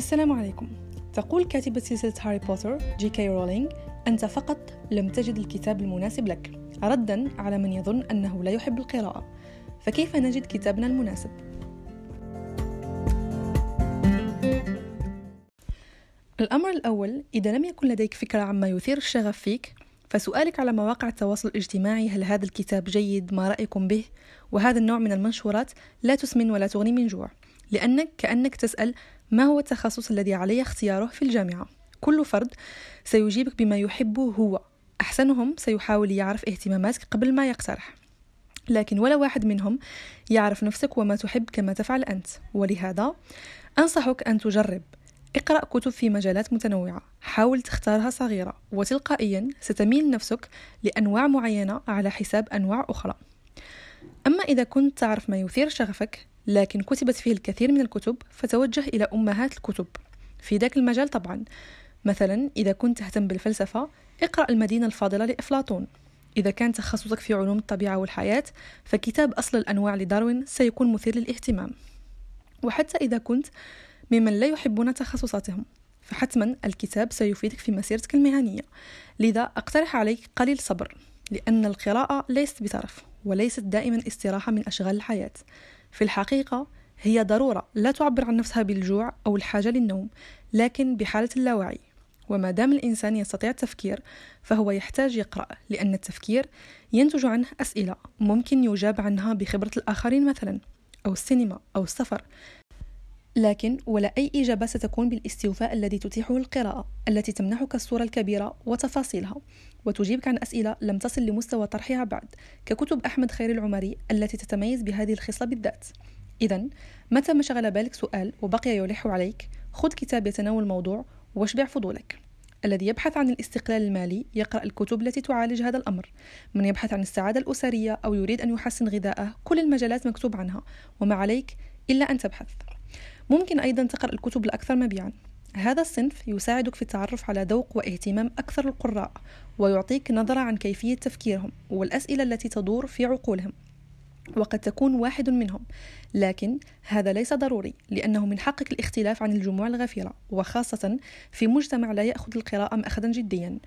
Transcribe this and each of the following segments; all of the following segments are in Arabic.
السلام عليكم. تقول كاتبة سلسلة هاري بوتر جي كي رولينج أنت فقط لم تجد الكتاب المناسب لك ردا على من يظن أنه لا يحب القراءة. فكيف نجد كتابنا المناسب؟ الأمر الأول إذا لم يكن لديك فكرة عما يثير الشغف فيك فسؤالك على مواقع التواصل الاجتماعي هل هذا الكتاب جيد؟ ما رأيكم به؟ وهذا النوع من المنشورات لا تسمن ولا تغني من جوع. لأنك كأنك تسأل ما هو التخصص الذي علي اختياره في الجامعة. كل فرد سيجيبك بما يحبه هو. أحسنهم سيحاول يعرف اهتماماتك قبل ما يقترح. لكن ولا واحد منهم يعرف نفسك وما تحب كما تفعل أنت. ولهذا أنصحك أن تجرب. اقرأ كتب في مجالات متنوعة. حاول تختارها صغيرة. وتلقائيا ستميل نفسك لأنواع معينة على حساب أنواع أخرى. أما إذا كنت تعرف ما يثير شغفك لكن كتبت فيه الكثير من الكتب فتوجه إلى أمهات الكتب. في ذاك المجال طبعا. مثلا إذا كنت تهتم بالفلسفة اقرأ المدينة الفاضلة لأفلاطون. إذا كان تخصصك في علوم الطبيعة والحياة فكتاب أصل الأنواع لداروين سيكون مثير للاهتمام. وحتى إذا كنت ممن لا يحبون تخصصاتهم فحتما الكتاب سيفيدك في مسيرتك المهنية. لذا أقترح عليك قليل صبر لأن القراءة ليست بترف وليست دائما استراحة من أشغال الحياة. في الحقيقة هي ضرورة لا تعبر عن نفسها بالجوع أو الحاجة للنوم لكن بحالة اللاوعي. وما دام الإنسان يستطيع التفكير فهو يحتاج يقرأ لأن التفكير ينتج عنه أسئلة ممكن يجاب عنها بخبرة الآخرين مثلا أو السينما أو السفر. لكن ولا أي إجابة ستكون بالاستوفاء الذي تتيحه القراءة التي تمنحك الصورة الكبيرة وتفاصيلها. وتجيبك عن أسئلة لم تصل لمستوى طرحها بعد ككتب أحمد خير العمري التي تتميز بهذه الخصلة بالذات. إذا متى ما شغل بالك سؤال وبقي يلح عليك؟ خذ كتاب يتناول الموضوع واشبع فضولك. الذي يبحث عن الاستقلال المالي يقرأ الكتب التي تعالج هذا الأمر. من يبحث عن السعادة الأسرية أو يريد أن يحسن غذاءه كل المجالات مكتوب عنها. وما عليك إلا أن تبحث. ممكن أيضا تقرأ الكتب الأكثر مبيعا. هذا الصنف يساعدك في التعرف على ذوق واهتمام أكثر القراء ويعطيك نظرة عن كيفية تفكيرهم والأسئلة التي تدور في عقولهم وقد تكون واحد منهم. لكن هذا ليس ضروري لأنه من حقك الاختلاف عن الجموع الغفيرة وخاصة في مجتمع لا يأخذ القراءة أخذا جديا.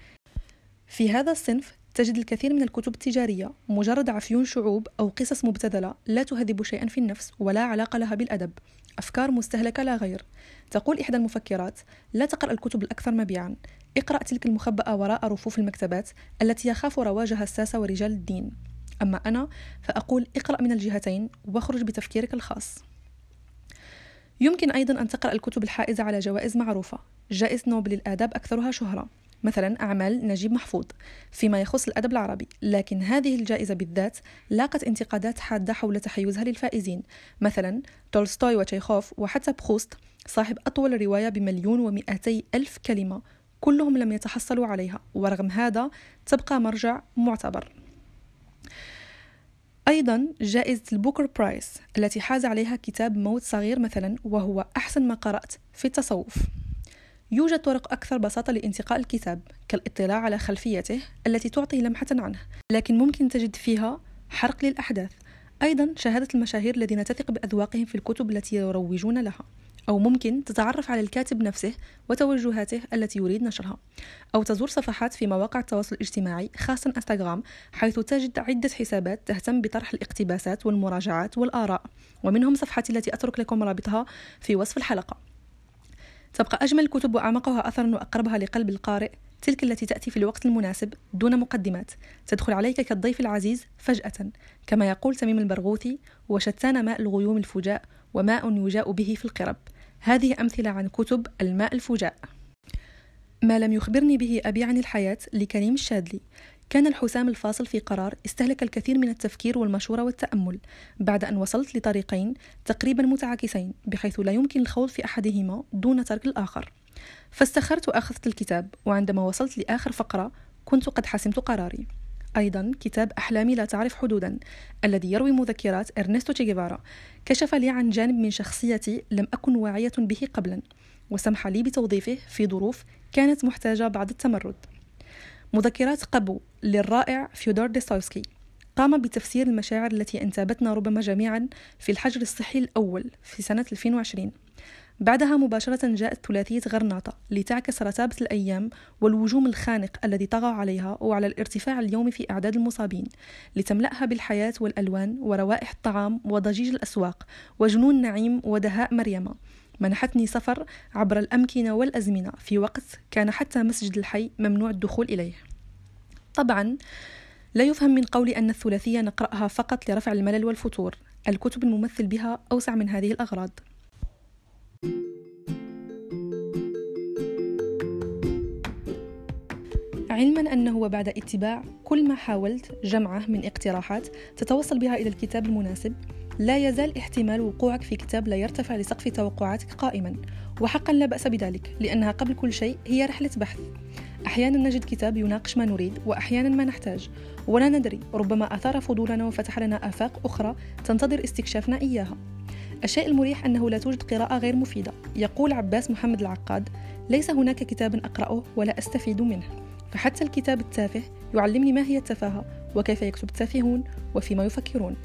في هذا الصنف تجد الكثير من الكتب التجارية مجرد عفيون شعوب أو قصص مبتذلة لا تهذب شيئا في النفس ولا علاقة لها بالأدب أفكار مستهلكة لا غير. تقول إحدى المفكرات لا تقرأ الكتب الأكثر مبيعا اقرأ تلك المخبأة وراء رفوف المكتبات التي يخاف رواجها الساسة ورجال الدين. أما أنا فأقول اقرأ من الجهتين واخرج بتفكيرك الخاص. يمكن أيضا أن تقرأ الكتب الحائزة على جوائز معروفة. جائزة نوبل للآداب أكثرها شهرة. مثلا أعمال نجيب محفوظ فيما يخص الأدب العربي. لكن هذه الجائزة بالذات لاقت انتقادات حادة حول تحيزها للفائزين. مثلا تولستوي وتشيخوف وحتى بخوست صاحب أطول رواية بمليون ومئتي ألف كلمة. كلهم لم يتحصلوا عليها. ورغم هذا تبقى مرجع معتبر. أيضا جائزة البوكر برايس التي حاز عليها كتاب موت صغير مثلا وهو أحسن ما قرأت في التصوف. يوجد طرق أكثر بساطة لانتقاء الكتاب كالاطلاع على خلفيته التي تعطي لمحة عنه لكن ممكن تجد فيها حرق للأحداث. أيضا شهادة المشاهير الذين تثق بأذواقهم في الكتب التي يروجون لها أو ممكن تتعرف على الكاتب نفسه وتوجهاته التي يريد نشرها أو تزور صفحات في مواقع التواصل الاجتماعي خاصة إنستغرام حيث تجد عدة حسابات تهتم بطرح الاقتباسات والمراجعات والآراء ومنهم صفحتي التي أترك لكم رابطها في وصف الحلقة. تبقى أجمل الكتب وأعمقها أثرا وأقربها لقلب القارئ تلك التي تأتي في الوقت المناسب دون مقدمات. تدخل عليك كالضيف العزيز فجأة كما يقول تميم البرغوثي وشتان ماء الغيوم الفجاء وماء يجاء به في القرب هذه أمثلة عن كتب الماء الفجاء. ما لم يخبرني به أبي عن الحياة لكريم الشادلي كان الحسام الفاصل في قرار استهلك الكثير من التفكير والمشورة والتأمل. بعد أن وصلت لطريقين تقريبا متعاكسين بحيث لا يمكن الخوض في أحدهما دون ترك الآخر. فاستخرت وأخذت الكتاب وعندما وصلت لآخر فقرة كنت قد حسمت قراري. أيضا كتاب أحلامي لا تعرف حدودا الذي يروي مذكرات إرنستو تشيغيفارا كشف لي عن جانب من شخصيتي لم أكن واعية به قبلا وسمح لي بتوظيفه في ظروف كانت محتاجة بعض التمرد. مذكرات قبو للرائع فيودور ديستويفسكي قام بتفسير المشاعر التي انتابتنا ربما جميعا في الحجر الصحي الأول في سنة 2020 بعدها مباشرة جاءت ثلاثية غرناطة لتعكس رتابة الأيام والوجوم الخانق الذي طغى عليها وعلى الارتفاع اليومي في أعداد المصابين لتملأها بالحياة والألوان وروائح الطعام وضجيج الأسواق وجنون نعيم ودهاء مريم. منحتني سفر عبر الأمكنة والأزمنة في وقت كان حتى مسجد الحي ممنوع الدخول إليه. طبعا لا يفهم من قولي أن الثلاثية نقرأها فقط لرفع الملل والفتور. الكتب الممثل بها أوسع من هذه الأغراض. علما أنه وبعد اتباع كل ما حاولت جمعه من اقتراحات تتوصل بها إلى الكتاب المناسب لا يزال احتمال وقوعك في كتاب لا يرتفع لسقف توقعاتك قائما وحقا لا بأس بذلك لأنها قبل كل شيء هي رحلة بحث. أحيانا نجد كتاب يناقش ما نريد وأحيانا ما نحتاج. ولا ندري ربما أثار فضولنا وفتح لنا آفاق أخرى تنتظر استكشافنا إياها. الشيء المريح أنه لا توجد قراءة غير مفيدة. يقول عباس محمد العقاد ليس هناك كتاب أقرأه ولا أستفيد منه. فحتى الكتاب التافه يعلمني ما هي التفاهة وكيف يكتب التافهون وفيما يفكرون.